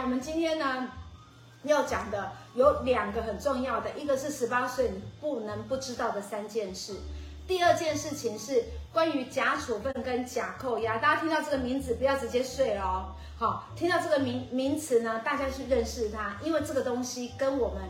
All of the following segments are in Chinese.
我们今天呢要讲的有两个很重要的，一个是十八岁你不能不知道的三件事，第二件事情是关于假处分跟假扣押。大家听到这个名字不要直接睡哦，好，听到这个名名词呢，大家去认识它，因为这个东西跟我们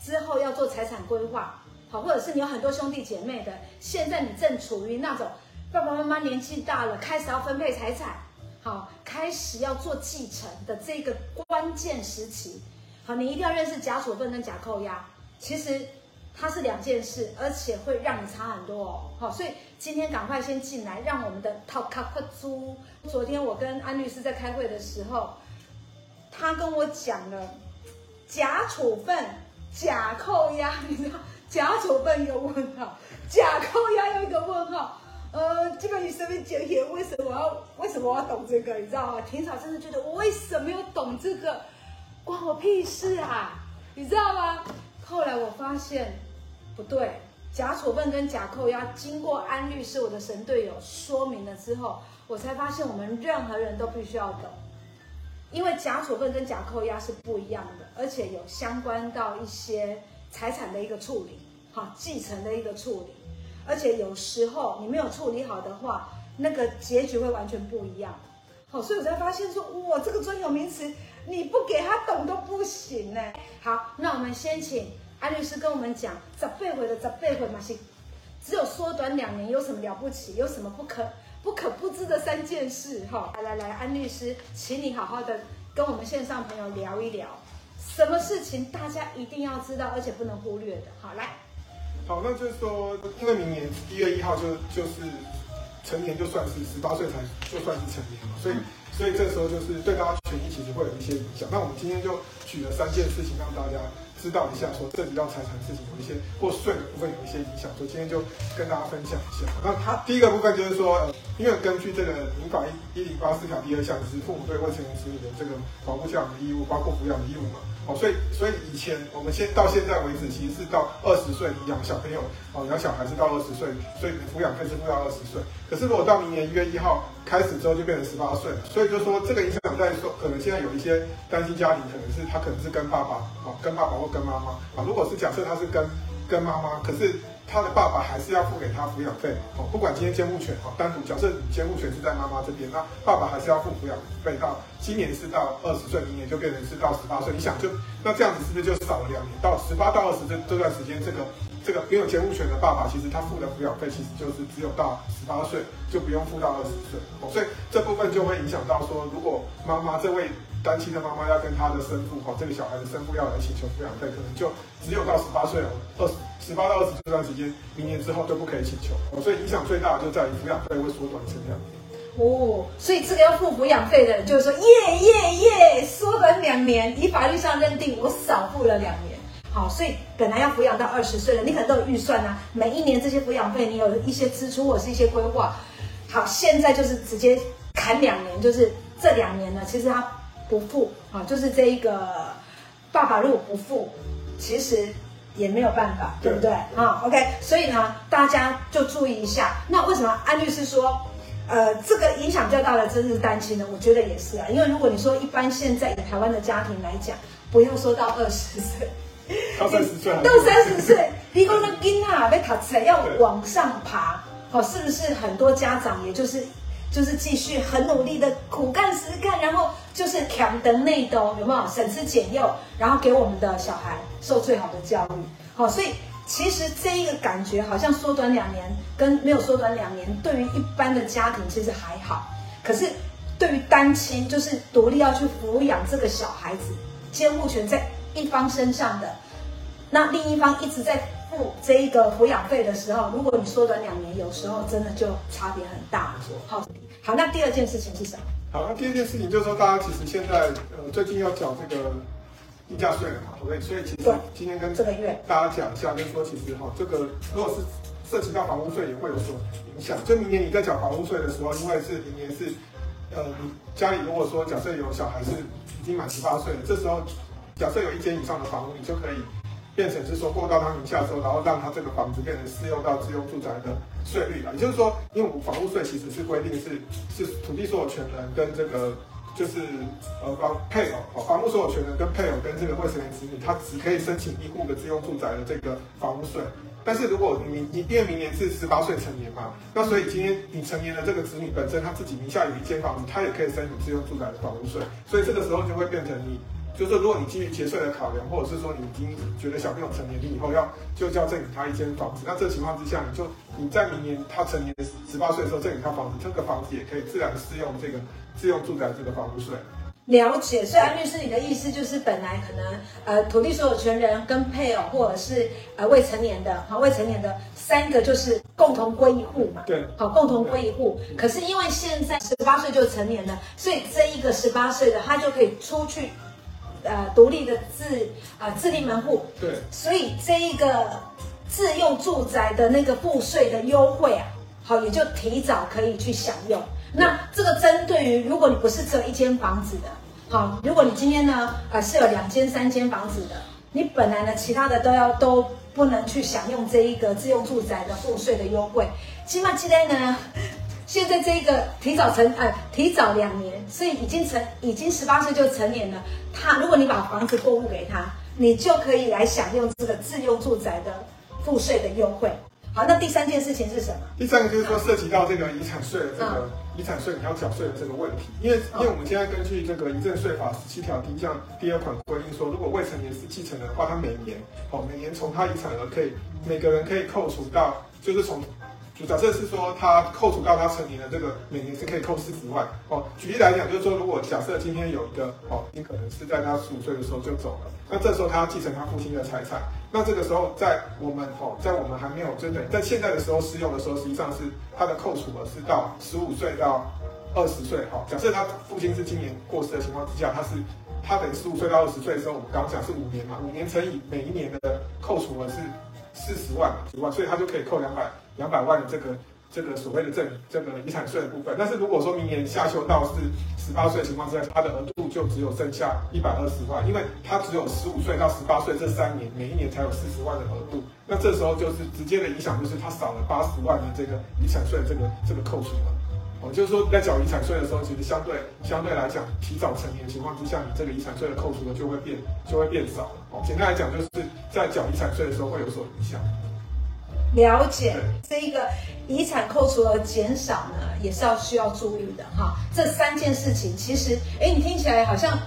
之后要做财产规划，好，或者是你有很多兄弟姐妹的，现在你正处于那种爸爸妈妈年纪大了，开始要分配财产。好，开始要做继承的这个关键时期，好，你一定要认识假处分跟假扣押，其实它是两件事，而且会让你差很多哦。好，所以今天赶快先进来，让我们的套卡克猪。昨天我跟安律师在开会的时候，他跟我讲了假处分、假扣押，你知道，假处分有问号，假扣押有一个问号。呃，这个你随便讲讲，为什么我要为什么我要懂这个？你知道吗？田嫂真的觉得我为什么要懂这个，关我屁事啊！你知道吗？后来我发现不对，假处分跟假扣押，经过安律师我的神队友说明了之后，我才发现我们任何人都必须要懂，因为假处分跟假扣押是不一样的，而且有相关到一些财产的一个处理，哈，继承的一个处理。而且有时候你没有处理好的话，那个结局会完全不一样。好，所以我才发现说，哇，这个专有名词你不给他懂都不行呢。好，那我们先请安律师跟我们讲，十八岁的十八岁嘛是，只有缩短两年，有什么了不起？有什么不可不可不知的三件事？哈，来来来，安律师，请你好好的跟我们线上朋友聊一聊，什么事情大家一定要知道，而且不能忽略的。好，来。好，那就是说，因为明年一月一号就就是成年，就算是十八岁才就算是成年嘛，所以所以这时候就是对大家权益其实会有一些影响。那我们今天就举了三件事情让大家知道一下，说涉及到财产事情有一些或税的部分有一些影响，所以今天就跟大家分享一下。那它第一个部分就是说，呃，因为根据这个民法一一零八四条第二项，就是父母对未成年子女的这个保护教养的义务，包括抚养的义务嘛。哦，所以所以以前我们现到现在为止，其实是到二十岁养小朋友，哦，养小孩是到二十岁，所以抚养费是付到二十岁。可是如果到明年一月一号开始之后，就变成十八岁了。所以就说这个影响在说，可能现在有一些单亲家庭，可能是他可能是跟爸爸，哦，跟爸爸或跟妈妈，啊，如果是假设他是跟跟妈妈，可是。他的爸爸还是要付给他抚养费哦，不管今天监护权哦，单独假设监护权是在妈妈这边，那爸爸还是要付抚养费到今年是到二十岁，明年就变成是到十八岁。你想就那这样子是不是就少了两年？到十八到二十这这段时间，这个这个没有监护权的爸爸，其实他付的抚养费其实就是只有到十八岁，就不用付到二十岁哦。所以这部分就会影响到说，如果妈妈这位。单亲的妈妈要跟他的生父，哈，这个小孩的生父要来请求抚养费，可能就只有到十八岁了，二十十八到二十这段时间，明年之后就不可以请求，所以影响最大的就在于抚养费会缩短成这样。哦，所以这个要付抚养费的人就是说，耶耶耶，缩短两年，以法律上认定我少付了两年。好，所以本来要抚养到二十岁了，你可能都有预算啊，每一年这些抚养费你有一些支出或是一些规划。好，现在就是直接砍两年，就是这两年呢，其实他。不付啊，就是这一个爸爸如果不付，其实也没有办法，对不对？啊，OK，所以呢，大家就注意一下。那为什么安律师说，呃，这个影响比较大的真是单亲呢？我觉得也是啊，因为如果你说一般现在以台湾的家庭来讲，不要说到二十岁，到三十岁，到三十岁，你讲那囡啊被他才要往上爬，好，是不是很多家长也就是？就是继续很努力的苦干实干，然后就是强的内斗，有没有省吃俭用，然后给我们的小孩受最好的教育。好，所以其实这一个感觉好像缩短两年，跟没有缩短两年，对于一般的家庭其实还好。可是对于单亲，就是独立要去抚养这个小孩子，监护权在一方身上的，那另一方一直在。付这一个抚养费的时候，如果你缩短两年，有时候真的就差别很大。好，好，那第二件事情是什么？好，那第二件事情就是说，大家其实现在呃最近要缴这个地价税了嘛，对不对？所以其实今天跟这个月大家讲一下，就是说其实哈，这个如果是涉及到房屋税，也会有所影响。就明年你在缴房屋税的时候，因为是明年是呃你家里如果说假设有小孩是已经满十八岁了，这时候假设有一间以上的房屋，你就可以。变成是说过到他名下之后，然后让他这个房子变成适用到自用住宅的税率了。也就是说，因为我们房屋税其实是规定是是土地所有权人跟这个就是呃房配偶，房屋所有权人跟配偶跟这个未成年子女，他只可以申请一户的自用住宅的这个房屋税。但是如果你你因为明年是十八岁成年嘛，那所以今天你成年的这个子女本身他自己名下有一间房子，他也可以申请自用住宅的房屋税。所以这个时候就会变成你。就是如果你基于节税的考量，或者是说你已经觉得小朋友成年，你以后要就要赠与他一间房子，那这个情况之下，你就你在明年他成年十八岁的时候赠与他房子，这个房子也可以自然适用这个自用住宅这个房屋税。了解，所以安律师，你的意思就是本来可能呃土地所有权人跟配偶或者是呃未成年的好未成年的三个就是共同归一户嘛？对，好共同归一户。可是因为现在十八岁就成年了，所以这一个十八岁的他就可以出去。呃，独立的自啊、呃、自立门户，对，所以这一个自用住宅的那个赋税的优惠啊，好，也就提早可以去享用。那这个针对于如果你不是只有一间房子的，好，如果你今天呢，啊、呃、是有两间、三间房子的，你本来呢其他的都要都不能去享用这一个自用住宅的赋税的优惠。起码今天呢。现在这个提早成，呃，提早两年，所以已经成，已经十八岁就成年了。他，如果你把房子过户给他，你就可以来享用这个自用住宅的赋税的优惠。好，那第三件事情是什么？第三个就是说涉及到这个遗产税的这个遗产税你要缴税的这个问题，因为因为我们现在根据这个遗赠税法十七条第一项第二款规定说，如果未成年是继承人的话，他每年，哦，每年从他遗产额可以每个人可以扣除到，就是从。就假设是说，他扣除到他成年的这个每年是可以扣四十万哦。举例来讲，就是说，如果假设今天有一个哦，你可能是在他十五岁的时候就走了，那这时候他继承他父亲的财产，那这个时候在我们哦，在我们还没有真的在现在的时候适用的时候，实际上是他的扣除额是到十五岁到二十岁哈。假设他父亲是今年过世的情况之下，他是他等于十五岁到二十岁的时候，我们刚刚讲是五年嘛，五年乘以每一年的扣除额是四十万，十万，所以他就可以扣两百。两百万的这个这个所谓的赠这个遗产税的部分，但是如果说明年下修到是十八岁情况之下，它的额度就只有剩下一百二十万，因为它只有十五岁到十八岁这三年，每一年才有四十万的额度，那这时候就是直接的影响就是它少了八十万的这个遗产税这个这个扣除了。哦，就是说在缴遗产税的时候，其实相对相对来讲，提早成年的情况之下，你这个遗产税的扣除额就会变就会变少了。哦，简单来讲，就是在缴遗产税的时候会有所影响。了解这一个遗产扣除额减少呢，也是要需要注意的哈。这三件事情其实，哎，你听起来好像，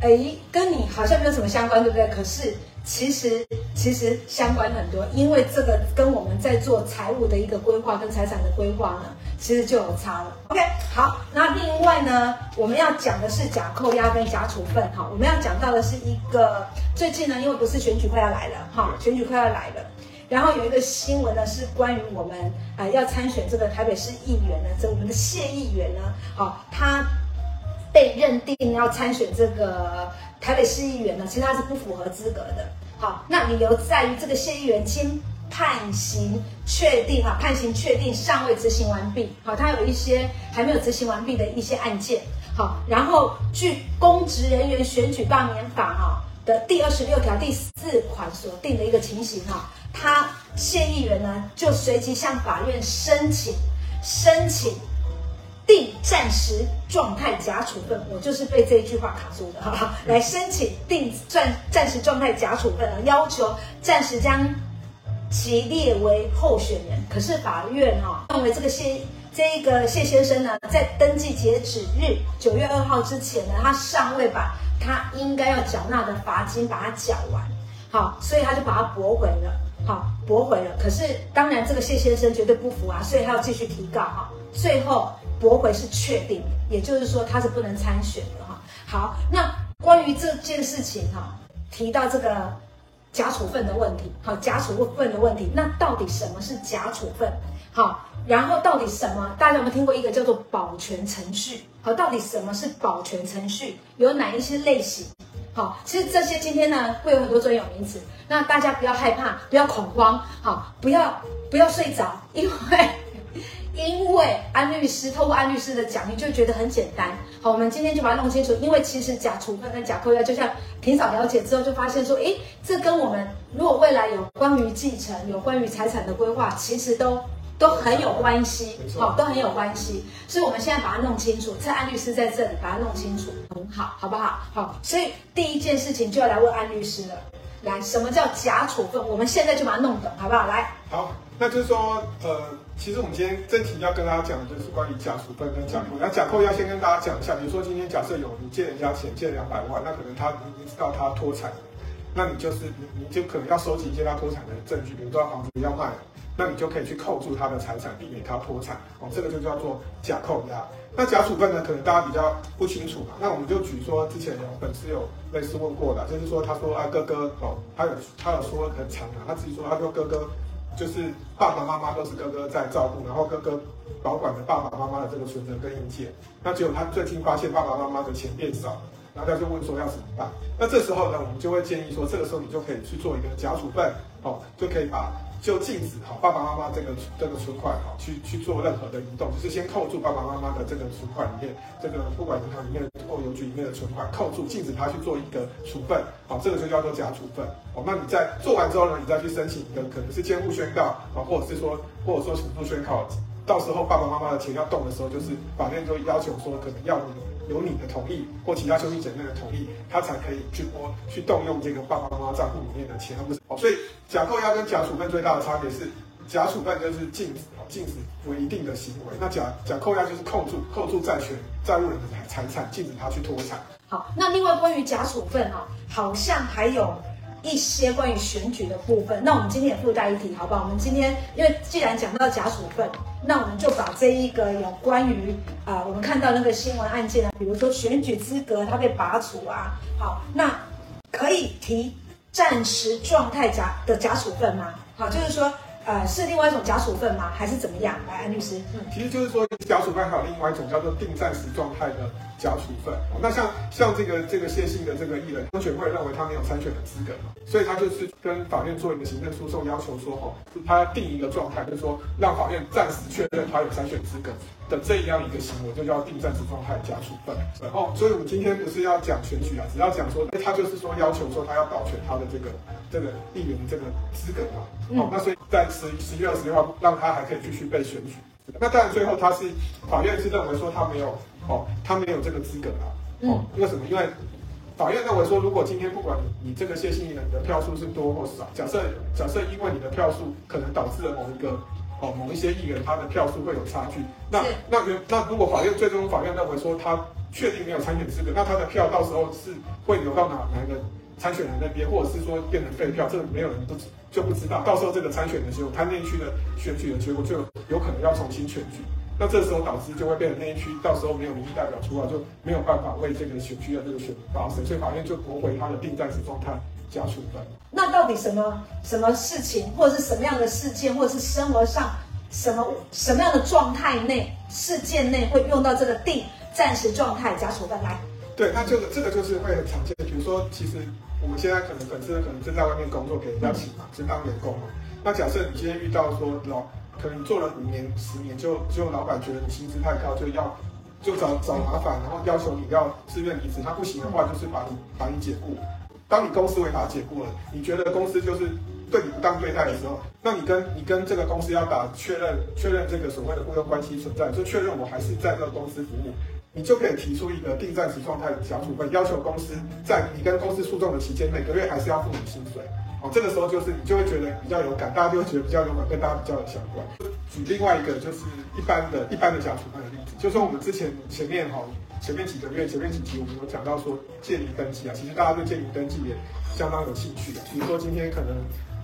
哎，跟你好像没有什么相关，对不对？可是其实其实相关很多，因为这个跟我们在做财务的一个规划跟财产的规划呢，其实就有差了。OK，好，那另外呢，我们要讲的是假扣押跟假处分哈。我们要讲到的是一个最近呢，因为不是选举快要来了哈，选举快要来了。然后有一个新闻呢，是关于我们啊、呃、要参选这个台北市议员呢，这我们的谢议员呢，好、哦，他被认定要参选这个台北市议员呢，其实他是不符合资格的。好、那理由在于这个谢议员经判刑确定啊，判刑确定尚未执行完毕。好、他有一些还没有执行完毕的一些案件。好、然后据公职人员选举罢免法哈的第二十六条第四款所定的一个情形哈。他谢议员呢，就随即向法院申请申请定暂时状态假处分。我就是被这一句话卡住的哈哈，来申请定暂暂时状态假处分了，要求暂时将其列为候选人。可是法院哈认为这个谢这一个谢先生呢，在登记截止日九月二号之前呢，他尚未把他应该要缴纳的罚金把它缴完，好，所以他就把它驳回了。好，驳回了。可是当然，这个谢先生绝对不服啊，所以他要继续提告哈。最后驳回是确定，也就是说他是不能参选的哈。好，那关于这件事情哈，提到这个假处分的问题，好，假处分的问题，那到底什么是假处分？好，然后到底什么？大家有没有听过一个叫做保全程序？到底什么是保全程序？有哪一些类型？好，其实这些今天呢会有很多专有名词，那大家不要害怕，不要恐慌，好，不要不要睡着，因为 因为安律师透过安律师的讲，你就觉得很简单。好，我们今天就把它弄清楚，因为其实假处分跟假扣押，就像平嫂了解之后就发现说，诶，这跟我们如果未来有关于继承、有关于财产的规划，其实都都很有关系，好、哦，都很有关系。所以我们现在把它弄清楚，蔡安律师在这里把它弄清楚，很好，好不好？好，所以第一件事情就要来问安律师了。来，什么叫假处分？我们现在就把它弄懂，好不好？来，好，那就是说，呃，其实我们今天这题要跟大家讲的就是关于假处分跟假扣。那假扣要先跟大家讲一下，比如说今天假设有你借人家钱借两百万，那可能他你知道他脱产，那你就是你你就可能要收集一些他脱产的证据，比如说房子要卖了，那你就可以去扣住他的财产，避免他破产。哦，这个就叫做假扣押。那假处分呢，可能大家比较不清楚嘛。那我们就举说，之前有粉丝有类似问过的，就是说他说啊哥哥哦，他有他有说很长啊，他自己说他说哥哥就是爸爸妈妈都是哥哥在照顾，然后哥哥保管着爸爸妈妈的这个存折跟印鉴。那结果他最近发现爸爸妈妈的钱变少了，然后他就问说要怎么办？那这时候呢，我们就会建议说，这个时候你就可以去做一个假处分哦，就可以把。就禁止哈爸爸妈妈这个这个存款哈去去做任何的移动，就是先扣住爸爸妈妈的这个存款里面，这个不管银行里面或邮局里面的存款扣住，禁止他去做一个处分，好，这个就叫做假处分。哦，那你在做完之后呢，你再去申请一个可能是监护宣告啊，或者是说或者说处分宣告，到时候爸爸妈妈的钱要动的时候，就是法院就要求说可能要你。有你的同意或其他兄弟姐妹的同意，他才可以去拨去动用这个爸爸妈妈账户里面的钱，而不是哦。所以假扣押跟假处分最大的差别是，假处分就是禁止，禁止不一定的行为。那假假扣押就是扣住扣住债权债务人的财产，禁止他去脱产。好，那另外关于假处分哈，好像还有。一些关于选举的部分，那我们今天也附带一题，好不好？我们今天因为既然讲到假处分，那我们就把这一个有关于啊、我们看到那个新闻案件啊，比如说选举资格他被拔除啊，好，那可以提暂时状态假的假处分吗？好，就是说。呃，是另外一种假处分吗？还是怎么样？来，安律师。嗯，其实就是说，假处分还有另外一种叫做定暂时状态的假处分。那像像这个这个谢姓的这个艺人，中选会认为他没有参选的资格嘛，所以他就是跟法院做一个行政诉讼，要求说，哦，他定一个状态，就是说让法院暂时确认他有参选资格的这样一个行为，就叫定暂时状态假处分。然后，所以我们今天不是要讲选举啊，只要讲说，他就是说要求说他要保全他的这个这个议员的这个资格嘛。哦，那所以在。十十一月二十六号，让他还可以继续被选举。那当然，最后他是法院是认为说他没有哦，他没有这个资格啊。哦，为什么？因为法院认为说，如果今天不管你你这个谢姓人的票数是多或少，假设假设因为你的票数可能导致了某一个哦某一些议员他的票数会有差距，那那原那如果法院最终法院认为说他确定没有参选资格，那他的票到时候是会流到哪哪一个？参选人那边，或者是说变成废票，这个没有人不知就不知道。到时候这个参选的时候，他那一区的选举的结果就有可能要重新选举。那这时候导致就会变成那一区到时候没有民意代表出来，就没有办法为这个选区的这个选民发声，所以法院就驳回他的定暂时状态假处分。那到底什么什么事情，或者是什么样的事件，或者是生活上什么什么样的状态内事件内会用到这个定暂时状态加处分来？对，那这个这个就是会很常见的，比如说其实。我们现在可能粉丝可能正在外面工作，给人家请嘛，是当员工嘛。那假设你今天遇到说老，可能你做了五年、十年，就就老板觉得你薪资太高，就要就找找麻烦，然后要求你要自愿离职。他不行的话，就是把你把你解雇。当你公司违法解雇了，你觉得公司就是对你不当对待的时候，那你跟你跟这个公司要打确认确认这个所谓的雇佣关系存在，就确认我还是在这个公司服务。你就可以提出一个定暂时状态的小处分，要求公司在你跟公司诉讼的期间，每个月还是要付你薪水。哦，这个时候就是你就会觉得比较有感，大家就会觉得比较有感，跟大家比较有相关。举另外一个就是一般的一般的假处分的例子，就是说我们之前前面哈前面几个月前面几集我们有讲到说借名登记啊，其实大家对借名登记也相当有兴趣的。比如说今天可能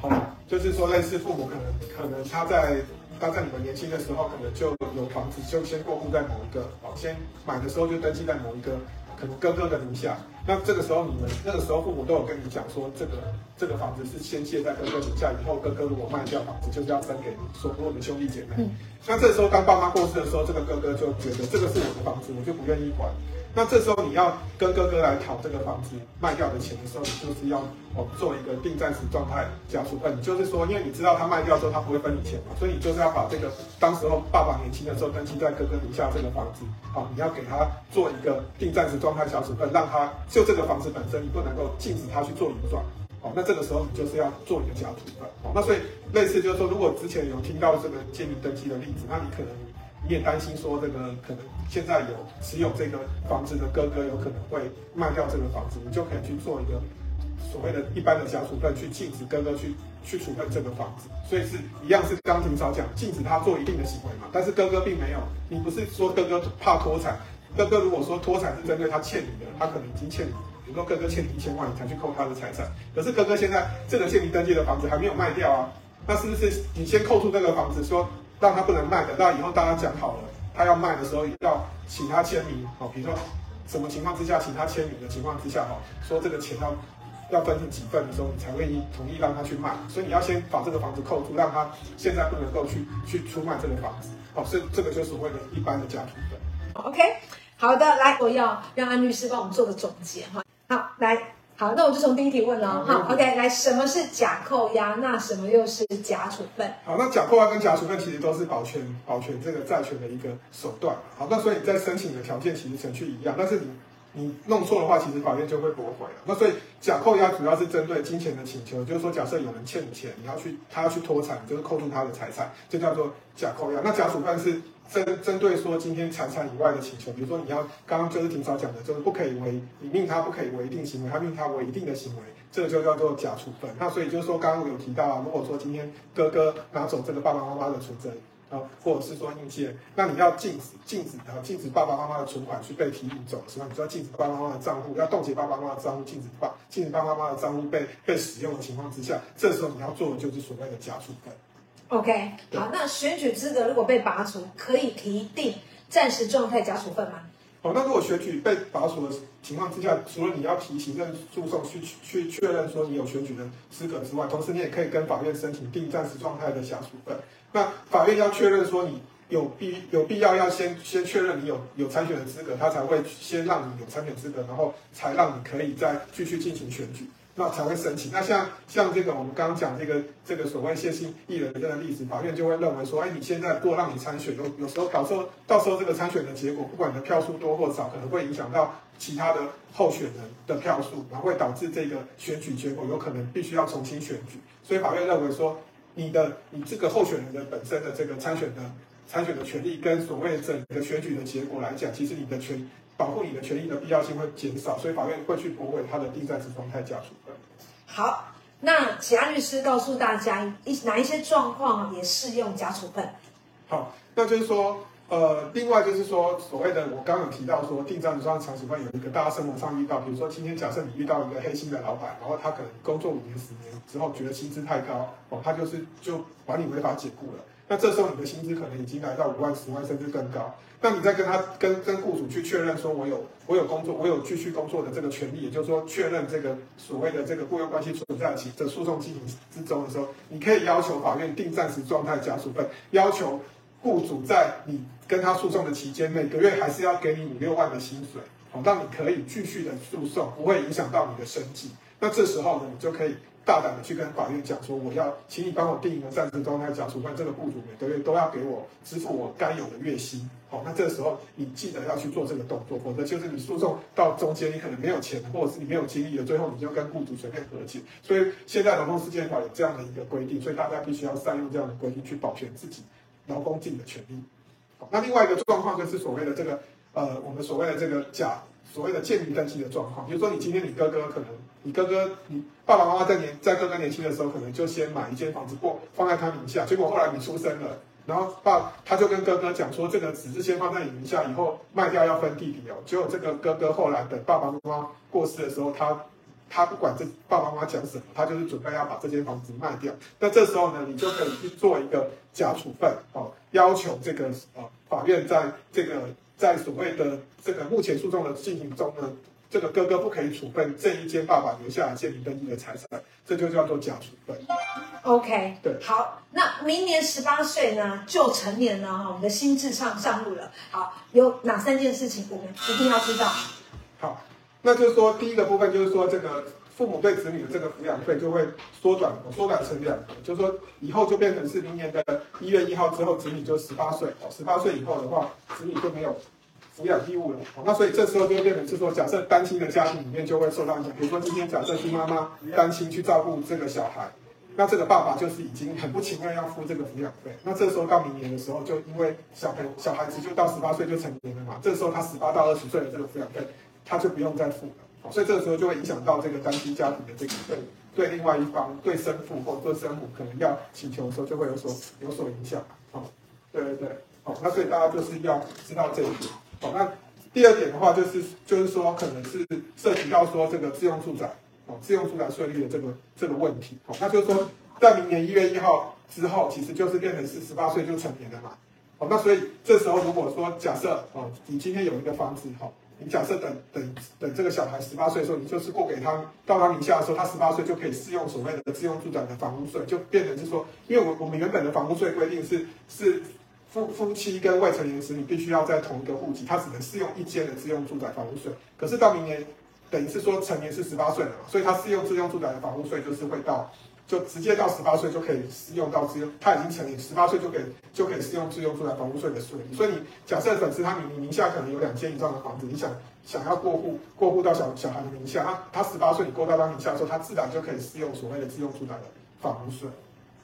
好，就是说类似父母可能可能他在。他在你们年轻的时候，可能就有房子，就先过户在某一个，哦，先买的时候就登记在某一个，可能哥哥的名下。那这个时候你们那个时候父母都有跟你讲说，这个这个房子是先借在哥哥名下，以后哥哥如果卖掉房子，就是要分给所有的兄弟姐妹。那这时候当爸妈过世的时候，这个哥哥就觉得这个是我的房子，我就不愿意还。那这时候你要跟哥哥来讨这个房子卖掉的钱的时候，你就是要哦做一个定暂时状态假处分。你就是说，因为你知道他卖掉之后他不会分你钱嘛，所以你就是要把这个当时候爸爸年轻的时候登记在哥哥名下这个房子，好，你要给他做一个定暂时状态假处分，让他就这个房子本身，你不能够禁止他去做移转。哦，那这个时候你就是要做一个假处分，哦，那所以类似就是说，如果之前有听到这个借名登记的例子，那你可能你也担心说这个可能现在有持有这个房子的哥哥有可能会卖掉这个房子，你就可以去做一个所谓的一般的假处分，去禁止哥哥去去处分这个房子，所以是一样是刚庭少讲禁止他做一定的行为嘛，但是哥哥并没有，你不是说哥哥怕脱产，哥哥如果说脱产是针对他欠你的，他可能已经欠你。比如说哥哥欠你一千万，你才去扣他的财产。可是哥哥现在这个借名登记的房子还没有卖掉啊，那是不是你先扣除这个房子，说让他不能卖的，到以后大家讲好了，他要卖的时候要请他签名哦。比如说什么情况之下请他签名的情况之下哈，说这个钱要要分成几份的时候，你才会同意让他去卖。所以你要先把这个房子扣住，让他现在不能够去去出卖这个房子。哦，所以这个就是所谓的一般的家庭的。OK，好的，来，我要让安律师帮我们做个总结哈。好，来，好，那我就从第一题问了。好，OK，来，什么是假扣押？那什么又是假处分？好，那假扣押跟假处分其实都是保全保全这个债权的一个手段。好，那所以你在申请的条件其实程序一样，但是你你弄错的话，其实法院就会驳回了。那所以假扣押主要是针对金钱的请求，就是说假设有人欠你钱，你要去他要去脱产，就是扣住他的财产，就叫做假扣押。那假处分是。针针对说今天财产以外的请求，比如说你要刚刚就是庭嫂讲的，就是不可以为你命他不可以为一定行为，他命他为一定的行为，这个就叫做假处分。那所以就是说刚刚我有提到啊，如果说今天哥哥拿走这个爸爸妈妈的存折啊，或者是说印件，那你要禁止禁止啊禁止爸爸妈妈的存款去被提领走，是吧？你就要禁止爸爸妈妈的账户，要冻结爸爸妈妈的账户，禁止爸禁止爸爸妈妈的账户被被使用的情况之下，这时候你要做的就是所谓的假处分。OK，好，那选举资格如果被拔除，可以提定暂时状态假处分吗？哦，那如果选举被拔除的情况之下，除了你要提行政诉讼去去确认说你有选举的资格之外，同时你也可以跟法院申请定暂时状态的假处分。那法院要确认说你有必有必要要先先确认你有有参选的资格，他才会先让你有参选资格，然后才让你可以再继续进行选举。那才会申请。那像像这个我们刚刚讲这个这个所谓谢姓艺人这个例子，法院就会认为说，哎，你现在过让你参选，有有时候到时候到时候这个参选的结果，不管你的票数多或少，可能会影响到其他的候选人的票数，然后会导致这个选举结果有可能必须要重新选举。所以法院认为说，你的你这个候选人的本身的这个参选的参选的权利，跟所谓整个选举的结果来讲，其实你的权。保护你的权益的必要性会减少，所以法院会去驳回他的定暂时状态假处分。好，那其他律师告诉大家一哪一些状况也适用假处分？好，那就是说，呃，另外就是说，所谓的我刚刚有提到说，定暂时状态假处分有一个大家生活上遇到，比如说今天假设你遇到一个黑心的老板，然后他可能工作五年、十年之后觉得薪资太高，哦，他就是就把你违法解雇了。那这时候你的薪资可能已经来到五万、十万甚至更高。那你再跟他跟跟雇主去确认说，我有我有工作，我有继续工作的这个权利，也就是说确认这个所谓的这个雇佣关系存在期的诉讼进行之中的时候，你可以要求法院定暂时状态假处分，要求雇主在你跟他诉讼的期间，每个月还是要给你五六万的薪水，好，让你可以继续的诉讼，不会影响到你的生计。那这时候呢，你就可以。大胆的去跟法院讲说，我要请你帮我定一个暂时状态假处分，这个雇主每个月都要给我支付我该有的月薪。好，那这个时候你记得要去做这个动作，否则就是你诉讼到中间你可能没有钱，或者是你没有精力了，最后你就跟雇主随便和解。所以现在劳动事件法有这样的一个规定，所以大家必须要善用这样的规定去保全自己劳工自己的权利。好，那另外一个状况就是所谓的这个呃，我们所谓的这个假所谓的借名登记的状况，比如说你今天你哥哥可能。你哥哥，你爸爸妈妈在年在哥哥年轻的时候，可能就先买一间房子过放在他名下，结果后来你出生了，然后爸他就跟哥哥讲说，这个只是先放在你名下，以后卖掉要分弟弟哦。结果这个哥哥后来等爸爸妈妈过世的时候，他他不管这爸爸妈妈讲什么，他就是准备要把这间房子卖掉。那这时候呢，你就可以去做一个假处分哦，要求这个呃法院在这个在所谓的这个目前诉讼的进行中呢。这个哥哥不可以处分这一间爸爸留下来建名登记的财产，这就叫做假处分。OK，对，好，那明年十八岁呢就成年了哈，我们的心智上上路了。好，有哪三件事情我们一定要知道？好，那就是说第一个部分就是说，这个父母对子女的这个抚养费就会缩短，缩短成两个，就是说以后就变成是明年的一月一号之后，子女就十八岁，哦，十八岁以后的话，子女就没有。抚养义务了。那所以这时候就变成是说，假设单亲的家庭里面就会受到影响。比如说今天假设是妈妈单亲去照顾这个小孩，那这个爸爸就是已经很不情愿要付这个抚养费。那这时候到明年的时候，就因为小朋小孩子就到十八岁就成年了嘛，这时候他十八到二十岁的这个抚养费，他就不用再付了。所以这个时候就会影响到这个单亲家庭的这个对。对另外一方，对生父或对生母，可能要请求的时候，就会有所有所影响。好，对对对，好，那所以大家就是要知道这一点。好，那第二点的话，就是就是说，可能是涉及到说这个自用住宅，哦，自用住宅税率的这个这个问题。好，那就是说，在明年一月一号之后，其实就是变成是十八岁就成年了嘛。好，那所以这时候如果说假设，哦，你今天有一个房子，哈。你假设等等等这个小孩十八岁的时候，你就是过给他到他名下的时候，他十八岁就可以适用所谓的自用住宅的房屋税，就变成是说，因为我我们原本的房屋税规定是是夫夫妻跟未成年时，你必须要在同一个户籍，他只能适用一间的自用住宅房屋税。可是到明年，等于是说成年是十八岁了嘛，所以他适用自用住宅的房屋税就是会到。就直接到十八岁就可以适用到自用，他已经成年，十八岁就可以就可以适用自用住宅房屋税的税率。所以你假设粉丝他名名下可能有两间以上的房子，你想想要过户过户到小小孩的名下，他他十八岁你过到他名下的时候，他自然就可以适用所谓的自用住宅的房屋税。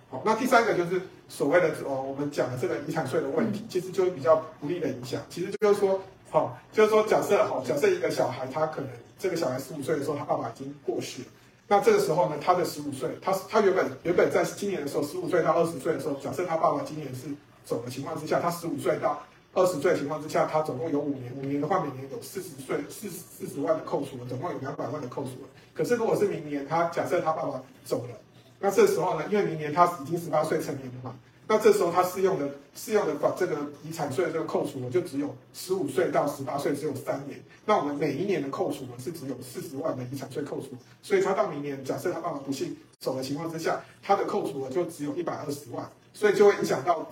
好，那第三个就是所谓的哦，我们讲的这个遗产税的问题，其实就是比较不利的影响。其实就是说，好，就是说假设好，假设一个小孩他可能这个小孩十五岁的时候，他爸爸已经过世了。那这个时候呢，他的十五岁，他他原本原本在今年的时候，十五岁到二十岁的时候，假设他爸爸今年是走的情况之下，他十五岁到二十岁的情况之下，他总共有五年，五年的话每年有四十岁四四十万的扣除了，总共有两百万的扣除了。可是如果是明年，他假设他爸爸走了，那这时候呢，因为明年他已经十八岁成年了嘛。那这时候他适用的适用的把这个遗产税的这个扣除额就只有十五岁到十八岁只有三年，那我们每一年的扣除额是只有四十万的遗产税扣除，所以他到明年假设他爸爸不幸走的情况之下，他的扣除额就只有一百二十万，所以就会影响到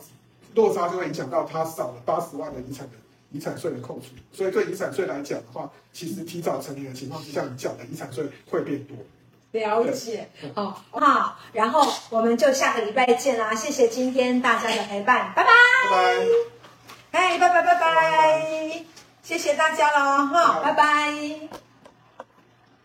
落差，就会影响到他少了八十万的遗产的遗产税的扣除，所以对遗产税来讲的话，其实提早成年的情况之下，你缴的遗产税会变多。了解，好，好，然后我们就下个礼拜见啦！谢谢今天大家的陪伴，拜拜，拜拜，哎，拜拜拜拜，谢谢大家了哈，拜拜。